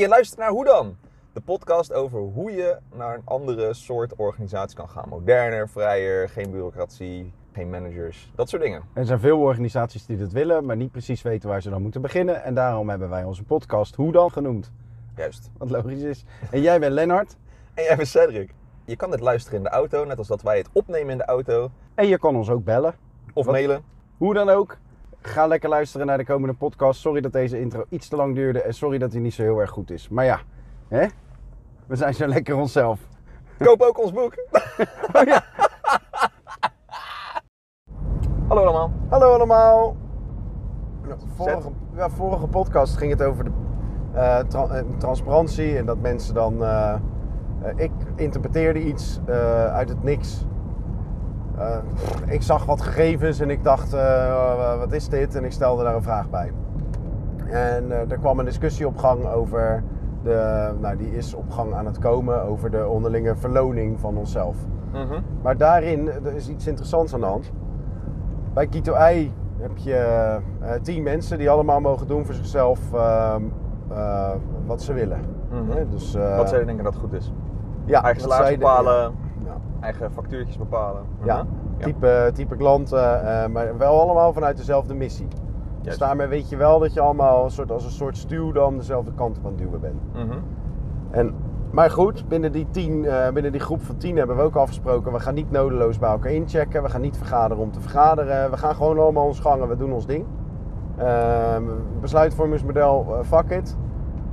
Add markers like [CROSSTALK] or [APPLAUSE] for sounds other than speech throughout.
Je luistert naar Hoe dan? De podcast over hoe je naar een andere soort organisatie kan gaan. Moderner, vrijer, geen bureaucratie, geen managers, dat soort dingen. Er zijn veel organisaties die dat willen, maar niet precies weten waar ze dan moeten beginnen. En daarom hebben wij onze podcast Hoe dan genoemd. Juist. Wat logisch is. En jij bent Lennart. En jij bent Cedric. Je kan dit luisteren in de auto, net als dat wij het opnemen in de auto. En je kan ons ook bellen. Of Wat? mailen. Hoe dan ook. Ga lekker luisteren naar de komende podcast. Sorry dat deze intro iets te lang duurde. En sorry dat hij niet zo heel erg goed is. Maar ja, hè? we zijn zo lekker onszelf. Koop ook ons boek. [LAUGHS] Oh ja. Hallo allemaal. Hallo allemaal. Nou, Vorige, ja, vorige podcast ging het over de eh, tra- eh, transparantie en dat mensen dan. eh, ik interpreteerde iets uit het niks. Eh, ik zag wat gegevens en ik dacht: eh, wat is dit? En ik stelde daar een vraag bij. En eh, er kwam een discussie op gang over. De, nou, die is op gang aan het komen over de onderlinge verloning van onszelf. Mhm. Maar daarin er is iets interessants aan de hand. Bij Kito Ei heb je tien mensen die allemaal mogen doen voor zichzelf ehm, eh, wat ze willen. Mhm. Dus, Wat zij denken dat goed is. ja, Eigen salaris bepalen, eigen factuurtjes bepalen. ja. Type, type klanten, eh, maar wel allemaal vanuit dezelfde missie. Dus daarmee weet je wel dat je allemaal een soort, als een soort stuw dan dezelfde kant op aan het duwen bent. Mhm. En, maar goed, binnen die, tien, eh, binnen die groep van tien hebben we ook afgesproken... we gaan niet nodeloos bij elkaar inchecken. We gaan niet vergaderen om te vergaderen. We gaan gewoon allemaal ons gangen. We doen ons ding. Ehm, besluitvormingsmodel, eh, fuck it.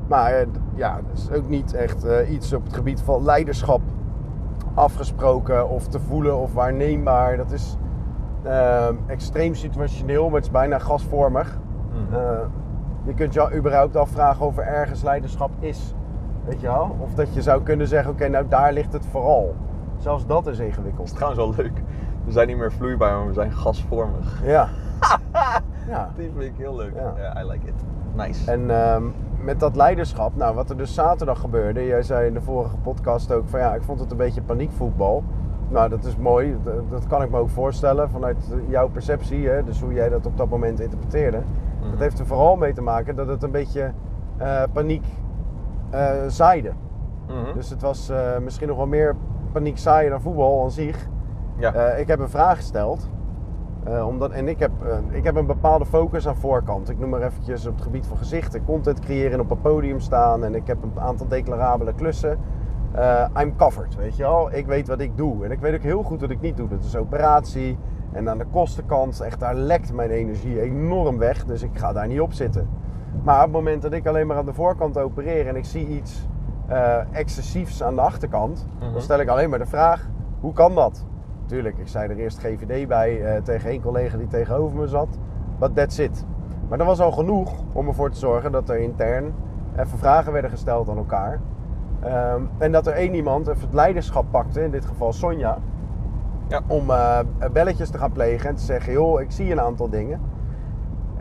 Maar ja, dat is ook niet echt iets op het gebied van leiderschap afgesproken... of te voelen of waarneembaar. Dat is ehm, extreem situationeel, maar het is bijna gasvormig. Mhm. Eh, je kunt je überhaupt afvragen of er ergens leiderschap is. Weet je wel? Of dat je zou kunnen zeggen, oké, nou daar ligt het vooral. Zelfs dat is Dat is ingewikkeld. trouwens wel leuk. We zijn niet meer vloeibaar, maar we zijn gasvormig. Ja. Ja. [LAUGHS] Die vind ik heel leuk. Ja. I like it. Nice. En ehm, met dat leiderschap, nou wat er dus zaterdag gebeurde, jij zei in de vorige podcast ook van ja, ik vond het een beetje paniekvoetbal. Nou, dat is mooi, dat, dat kan ik me ook voorstellen vanuit jouw perceptie, hè? dus hoe jij dat op dat moment interpreteerde. Mhm. Dat heeft er vooral mee te maken dat het een beetje eh, paniek eh, zaaide. Mhm. Dus het was eh, misschien nog wel meer paniek zaaien dan voetbal aan zich. ja. Ik heb een vraag gesteld. Eh, omdat, en ik heb, eh, ik heb een bepaalde focus aan voorkant. Ik noem maar eventjes op het gebied van gezichten, content creëren en op een podium staan. En ik heb een aantal declarabele klussen. Eh, I'm covered, weet je wel. Ik weet wat ik doe. En ik weet ook heel goed wat ik niet doe. Dat is operatie. En aan de kostenkant, echt daar lekt mijn energie enorm weg. Dus ik ga daar niet op zitten. Maar op het moment dat ik alleen maar aan de voorkant opereer en ik zie iets excessiefs aan de achterkant, Mhm. dan stel ik alleen maar de vraag: hoe kan dat? Tuurlijk, ik zei er eerst GVD bij eh, tegen één collega die tegenover me zat. But that's it. Maar dat was al genoeg om ervoor te zorgen dat er intern even vragen werden gesteld aan elkaar. Ehm, en dat er één iemand even het leiderschap pakte, in dit geval Sonja, Ja. om eh, belletjes te gaan plegen en te zeggen: joh, ik zie een aantal dingen.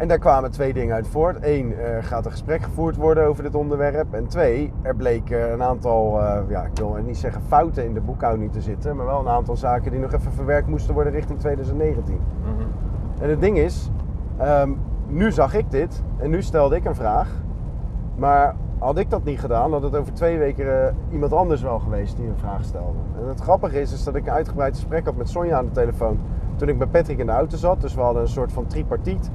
En daar kwamen twee dingen uit voort. Eén, er gaat een gesprek gevoerd worden over dit onderwerp. En twee, er bleken een aantal, eh, ja, ik wil niet zeggen fouten in de boekhouding te zitten, maar wel een aantal zaken die nog even verwerkt moesten worden richting 2019. Mhm. En het ding is, ehm, nu zag ik dit en nu stelde ik een vraag. Maar had ik dat niet gedaan, had het over twee weken eh, iemand anders wel geweest die een vraag stelde. En het grappige is, is dat ik een uitgebreid gesprek had met Sonja aan de telefoon toen ik met Patrick in de auto zat. Dus we hadden een soort van tripartiet.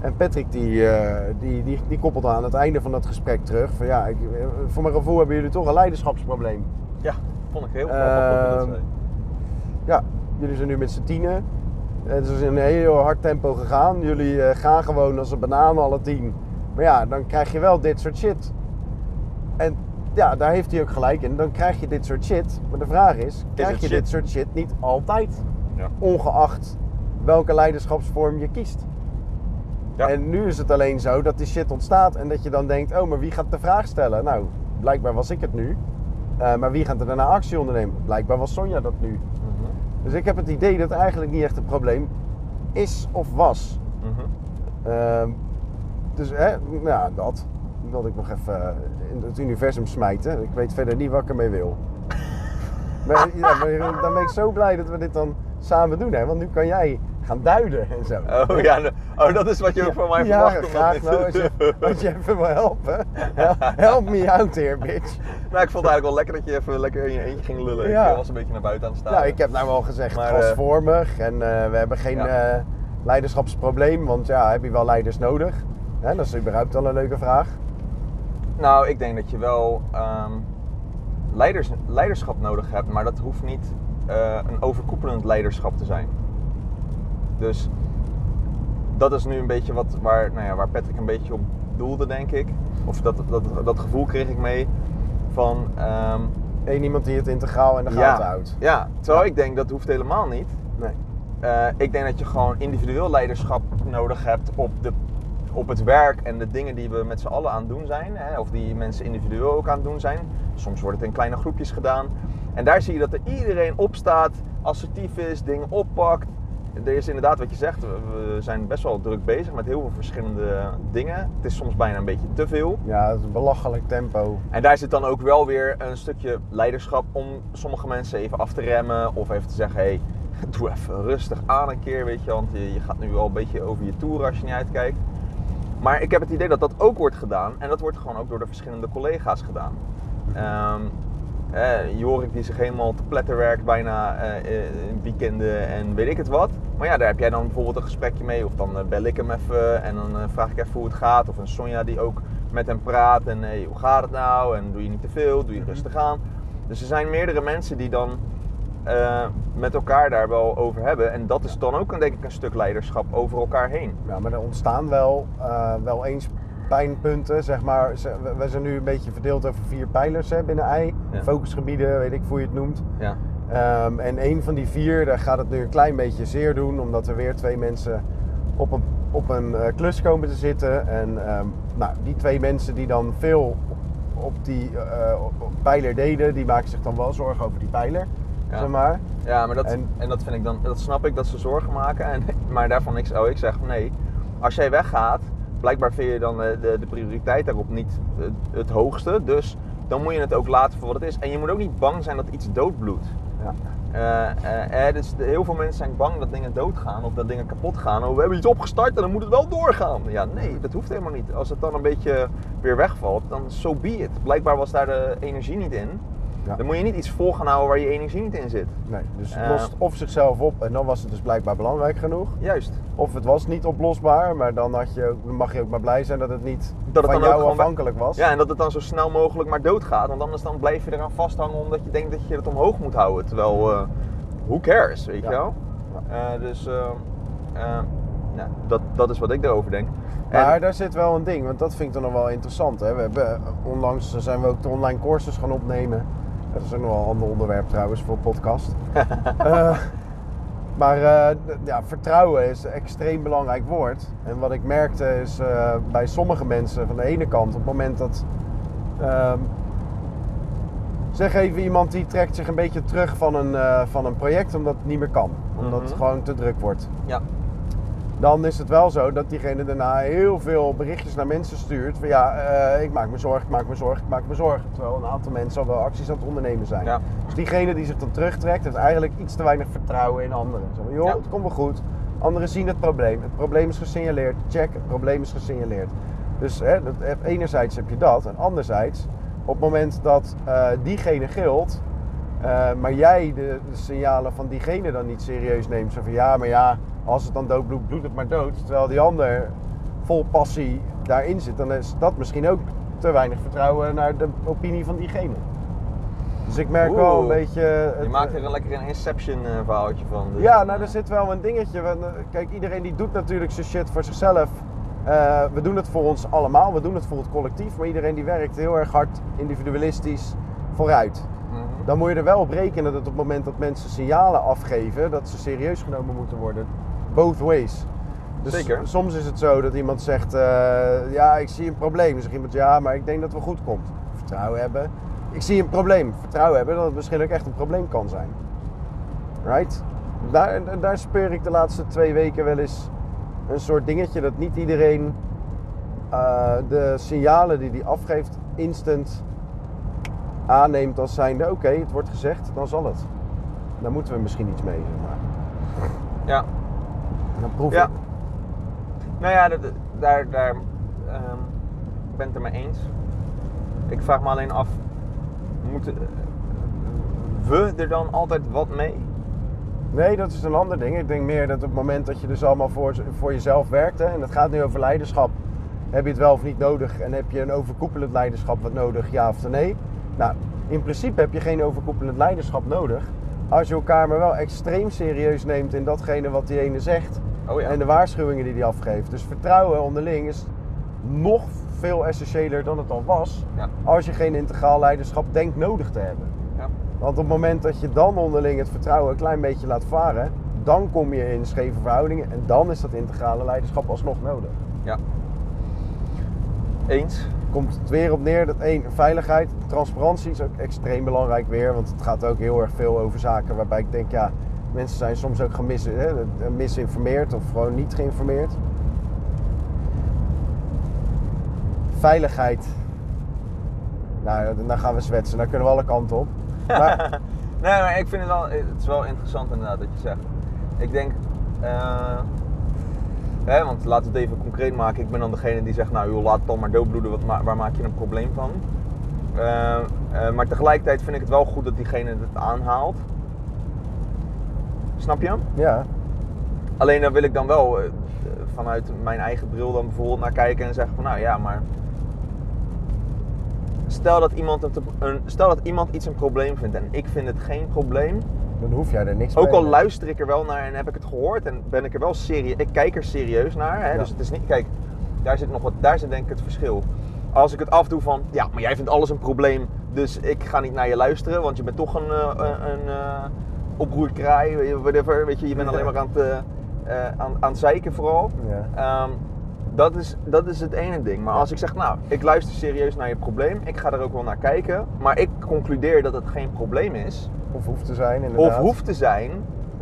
En Patrick die, eh, die, die, die koppelde aan het einde van dat gesprek terug. Van ja, ik, eh, voor mijn gevoel hebben jullie toch een leiderschapsprobleem. Ja, vond ik heel grappig Ehm. Ja, jullie zijn nu met z'n tienen. Het is in een heel hard tempo gegaan. Jullie eh, gaan gewoon als een banaan alle tien. Maar ja, dan krijg je wel dit soort shit. En ja, daar heeft hij ook gelijk in. Dan krijg je dit soort shit. Maar de vraag is, krijg je shit? dit soort shit niet altijd? Ja. Ongeacht welke leiderschapsvorm je kiest. Ja. En nu is het alleen zo dat die shit ontstaat en dat je dan denkt, oh, maar wie gaat de vraag stellen? Nou, blijkbaar was ik het nu. Eh, maar wie gaat er daarna actie ondernemen? Blijkbaar was Sonja dat nu. Mhm. Dus ik heb het idee dat eigenlijk niet echt een probleem is of was. Mhm. Ehm, dus hè, nou ja, dat wilde ik nog even in het universum smijten. Ik weet verder niet wat ik ermee wil. [LAUGHS] maar, ja, maar dan ben ik zo blij dat we dit dan samen doen. Hè? Want nu kan jij gaan duiden en zo. Oh ja, nou- oh, dat is wat je ook van mij ja, verwacht. dat graag nou, je, doen. als je even wil helpen. Hel- Help me out here, bitch. Nou, ik vond het eigenlijk wel lekker dat je even lekker in je eentje ging lullen. Ja. Ik was een beetje naar buiten aan het staan. Nou, ik heb nou wel gezegd Maar, gasvormig en eh, we hebben geen Ja. eh, leiderschapsprobleem, want ja, heb je wel leiders nodig? Hè, dat is überhaupt al een leuke vraag. Nou, ik denk dat je wel ehm, leiders, leiderschap nodig hebt, maar dat hoeft niet eh, een overkoepelend leiderschap te zijn. Dus dat is nu een beetje wat, waar, nou ja, waar Patrick een beetje op doelde, denk ik. Of dat, dat, dat gevoel kreeg ik mee van... Eén iemand die het integraal in de gaten houdt. ja, terwijl ik denk dat hoeft helemaal niet. Nee. Eh, ik denk dat je gewoon individueel leiderschap nodig hebt op, de, op het werk en de dingen die we met z'n allen aan het doen zijn. Hè, of die mensen individueel ook aan het doen zijn. Soms wordt het in kleine groepjes gedaan. En daar zie je dat er iedereen opstaat, assertief is, dingen oppakt. Er is inderdaad wat je zegt, we zijn best wel druk bezig met heel veel verschillende dingen. Het is soms bijna een beetje te veel. Ja, het is een belachelijk tempo. En daar zit dan ook wel weer een stukje leiderschap om sommige mensen even af te remmen. Of even te zeggen, hé, hey, [LAUGHS] doe even rustig aan een keer, weet je. Want je, je gaat nu wel een beetje over je toer als je niet uitkijkt. Maar ik heb het idee dat dat ook wordt gedaan. En dat wordt gewoon ook door de verschillende collega's gedaan. Ehm eh, Jorik die zich helemaal te pletter werkt bijna eh, in weekenden en weet ik het wat. Maar ja, daar heb jij dan bijvoorbeeld een gesprekje mee. Of dan eh, bel ik hem even en dan eh, vraag ik even hoe het gaat. Of een Sonja die ook met hem praat. En hey, hoe gaat het nou? En doe je niet te veel? Doe je rustig aan? Dus er zijn meerdere mensen die dan eh, met elkaar daar wel over hebben. En dat is dan ook een, denk ik een stuk leiderschap over elkaar heen. Ja, maar er ontstaan wel, wel eens pijnpunten, zeg maar. We- zijn nu een beetje verdeeld over vier pijlers hè, binnen. Ja. Focusgebieden, weet ik hoe je het noemt. Ja. Ehm, en een van die vier, daar gaat het nu een klein beetje zeer doen, omdat er weer twee mensen op een, op een eh, klus komen te zitten. En ehm, nou, die twee mensen die dan veel op, die eh, op- pijler deden, die maken zich dan wel zorgen over die pijler. Ja. Zeg maar. Ja, maar dat, en, En- dat vind ik dan, dat snap ik dat ze zorgen maken. En, [LAUGHS] maar daarvan ik, oh, ik zeg nee. Als jij weggaat, blijkbaar vind je dan eh, de, de prioriteit daarop niet het, het hoogste. Dus dan moet je het ook laten voor wat het is. En je moet ook niet bang zijn dat iets doodbloedt. Ja. Eh, eh, dus de- heel veel mensen zijn bang dat dingen doodgaan of dat dingen kapot gaan. Oh, we hebben iets opgestart en dan moet het wel doorgaan. Ja, nee, dat hoeft helemaal niet. Als het dan een beetje weer wegvalt, dan so be it. Blijkbaar was daar de energie niet in. Ja. Dan moet je niet iets vol gaan houden waar je energie niet in zit. Nee, dus het Eh. lost of zichzelf op en dan was het dus blijkbaar belangrijk genoeg. Juist. Of het was niet oplosbaar, maar dan had je, ook- mag je ook maar blij zijn dat het niet Dat het van dan ook jou gewoon afhankelijk was. Ja, en dat het dan zo snel mogelijk maar doodgaat. Want anders dan blijf je eraan vasthangen omdat je denkt dat je het omhoog moet houden. Terwijl, eh who cares, weet Ja. je wel? Eh, dus ja, dat, dat is wat ik erover denk. En- Maar daar zit wel een ding, want dat vind ik dan nog wel interessant. Hè? We hebben, onlangs zijn we ook de online courses gaan opnemen. Dat is ook nog wel een ander onderwerp trouwens voor podcast. [LAUGHS] Eh, maar eh, ja, vertrouwen is een extreem belangrijk woord. En wat ik merkte is eh, bij sommige mensen van de ene kant, op het moment dat. ehm, zeg even iemand die trekt zich een beetje terug van een, van een project omdat het niet meer kan. Omdat het Mhm. gewoon te druk wordt ja, dan is het wel zo dat diegene daarna heel veel berichtjes naar mensen stuurt. Van ja, eh, ik maak me zorgen, ik maak me zorgen, ik maak me zorgen. Terwijl een aantal mensen al wel acties aan het ondernemen zijn. Ja. Dus diegene die zich dan terugtrekt, heeft eigenlijk iets te weinig vertrouwen in anderen. Zo van, joh, Ja. het komt wel goed. Anderen zien het probleem. Het probleem is gesignaleerd. Check, het probleem is gesignaleerd. Dus hè, dat, eh, enerzijds heb je dat. En anderzijds, op het moment dat eh, diegene gilt, maar jij de, de signalen van diegene dan niet serieus neemt. Zo van ja, maar ja, als het dan dood bloedt, bloedt het maar dood. Terwijl die ander vol passie daarin zit, dan is dat misschien ook te weinig vertrouwen naar de opinie van diegene. Dus ik merk wel een beetje. je het- maakt er een lekker een Inception eh, verhaaltje van. Dus, ja, eh, nou, er zit wel een dingetje. Eh, Kijk, iedereen die doet natuurlijk zijn shit voor zichzelf. Eh, we doen het voor ons allemaal, we doen het voor het collectief. Maar iedereen die werkt heel erg hard individualistisch vooruit. mhm. Dan moet je er wel op rekenen dat op het moment dat mensen signalen afgeven, dat ze serieus genomen moeten worden. Both ways. Dus Zeker. soms is het zo dat iemand zegt, eh, ja, ik zie een probleem. Dan zegt iemand, ja, maar ik denk dat het wel goed komt. Vertrouwen hebben. Ik zie een probleem. Vertrouwen hebben dat het misschien ook echt een probleem kan zijn. Right? Daar, daar speur ik de laatste twee weken wel eens een soort dingetje dat niet iedereen eh, de signalen die hij afgeeft instant aanneemt als zijnde oké, het wordt gezegd, dan zal het. Daar moeten we misschien iets mee. Zeg maar. Ja. Dan proef Ja. ik. Nou ja, dat- daar, daar ben ik het er mee eens. Ik vraag me alleen af, moeten we er dan altijd wat mee? Nee, dat is een ander ding. Ik denk meer dat op het moment dat je dus allemaal voor, voor jezelf werkt, hè, en het gaat nu over leiderschap, heb je het wel of niet nodig en heb je een overkoepelend leiderschap wat nodig, ja of nee? Nou, in principe heb je geen overkoepelend leiderschap nodig als je elkaar maar wel extreem serieus neemt in datgene wat die ene zegt Oh ja. en de waarschuwingen die hij afgeeft. Dus vertrouwen onderling is nog veel essentiëler dan het al was Ja. als je geen integraal leiderschap denkt nodig te hebben. Ja. Want op het moment dat je dan onderling het vertrouwen een klein beetje laat varen, dan kom je in scheve verhoudingen en dan is dat integrale leiderschap alsnog nodig. ja. Eens? Komt het weer op neer dat één, veiligheid, transparantie is ook extreem belangrijk weer, want het gaat ook heel erg veel over zaken waarbij ik denk, ja, mensen zijn soms ook gemis, hè, misinformeerd of gewoon niet geïnformeerd. Veiligheid. Nou, dan gaan we zwetsen, daar kunnen we alle kanten op. [LAUGHS] Maar, nee, maar ik vind het wel, het is wel interessant inderdaad dat je zegt. Ik denk, eh, want laten we het even concreet maken. Ik ben dan degene die zegt, nou joh, laat het dan maar doodbloeden, wat, waar maak je een probleem van? Eh, eh, maar tegelijkertijd vind ik het wel goed dat diegene het aanhaalt. Snap je? ja, Alleen daar wil ik dan wel eh, vanuit mijn eigen bril dan bijvoorbeeld naar kijken en zeggen van nou ja, maar stel dat iemand, het een, stel dat iemand iets een probleem vindt en ik vind het geen probleem. dan hoef jij er niks Ook mee. al luister ik er wel naar en heb ik het gehoord en ben ik er wel serieus, ik kijk er serieus naar. Hè? Ja. Dus het is niet, kijk, daar zit nog wat, daar zit denk ik het verschil. Als ik het afdoe van, ja, maar jij vindt alles een probleem, dus ik ga niet naar je luisteren, want je bent toch een, eh, een, een eh, oproerkraai, whatever, weet je, je bent alleen maar aan het, eh, eh, aan, aan het zeiken vooral. Ja. Ehm, dat, is, dat is het ene ding. Maar als ik zeg, nou, ik luister serieus naar je probleem, ik ga er ook wel naar kijken, maar ik concludeer dat het geen probleem is, Of hoeft te zijn, inderdaad. of hoeft te zijn,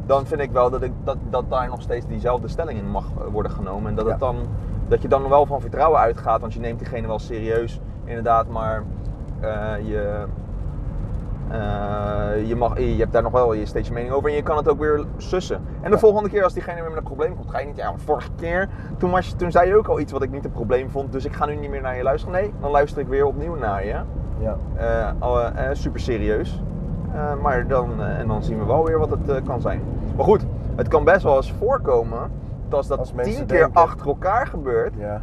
dan vind ik wel dat, ik, dat, dat daar nog steeds diezelfde stelling in mag eh, worden genomen. En dat, het Ja. dan, dat je dan wel van vertrouwen uitgaat, want je neemt diegene wel serieus, inderdaad, maar je, eh, je, mag, je hebt daar nog wel je steeds je mening over en je kan het ook weer sussen. En de Ja. volgende keer als diegene weer met een probleem komt, ga je niet, ja, vorige keer, toen, was je, toen zei je ook al iets wat ik niet een probleem vond, dus ik ga nu niet meer naar je luisteren. Nee, dan luister ik weer opnieuw naar je. Ja. Eh, eh, super serieus. Maar dan, en dan zien we wel weer wat het kan zijn. Maar goed, het kan best wel eens voorkomen dat als dat Als tien keer denken- achter elkaar gebeurt, ja.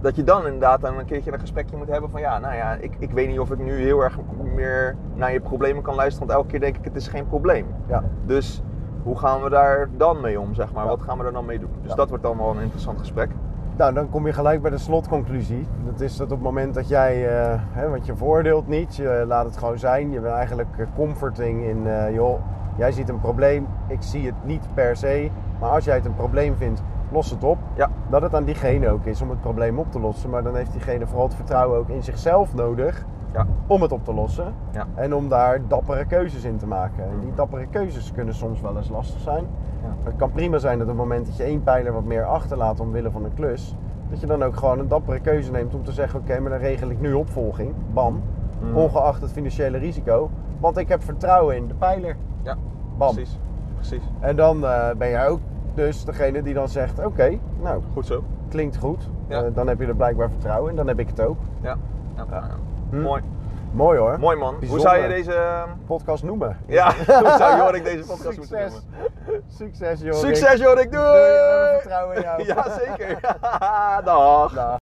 Dat je dan inderdaad dan een keertje een gesprekje moet hebben van ja, nou ja, ik, ik weet niet of ik nu heel erg meer naar je problemen kan luisteren, want elke keer denk ik het is geen probleem. ja. Dus hoe gaan we daar dan mee om, zeg maar? Ja. Wat gaan we er dan mee doen? Dus Ja. dat wordt dan wel een interessant gesprek. Nou, dan kom je gelijk bij de slotconclusie. Dat is dat op het moment dat jij, eh, hè, want je veroordeelt niet, je laat het gewoon zijn. Je bent eigenlijk eh, comforting in, eh, joh, jij ziet een probleem, ik zie het niet per se. Maar als jij het een probleem vindt, los het op. Ja. Dat het aan diegene ook is om het probleem op te lossen. Maar dan heeft diegene vooral het vertrouwen ook in zichzelf nodig Ja. om het op te lossen. Ja. En om daar dappere keuzes in te maken. En die dappere keuzes kunnen soms wel eens lastig zijn. Ja. Het kan prima zijn dat op het moment dat je één pijler wat meer achterlaat omwille van een klus, dat je dan ook gewoon een dappere keuze neemt om te zeggen: Oké, maar dan regel ik nu opvolging. Bam. Mhm. Ongeacht het financiële risico. Want ik heb vertrouwen in de pijler. Ja, Bam. precies. Precies. En dan eh, ben jij ook dus degene die dan zegt: Oké, nou, Goed zo. klinkt goed. Ja. Eh, dan heb je er blijkbaar vertrouwen in. Dan heb ik het ook. Ja. ja. Ja. Hm. Mooi. Mooi hoor. Mooi man. Bijzonder. Hoe zou je deze... ehm, Podcast noemen. Ja, [LAUGHS] hoe zou Jorik deze podcast moeten Succes. noemen? Succes, joh. Succes Jorik, doei! Doei, we hebben vertrouwen in jou. [LAUGHS] Ja, zeker. [LAUGHS] Dag. Dag.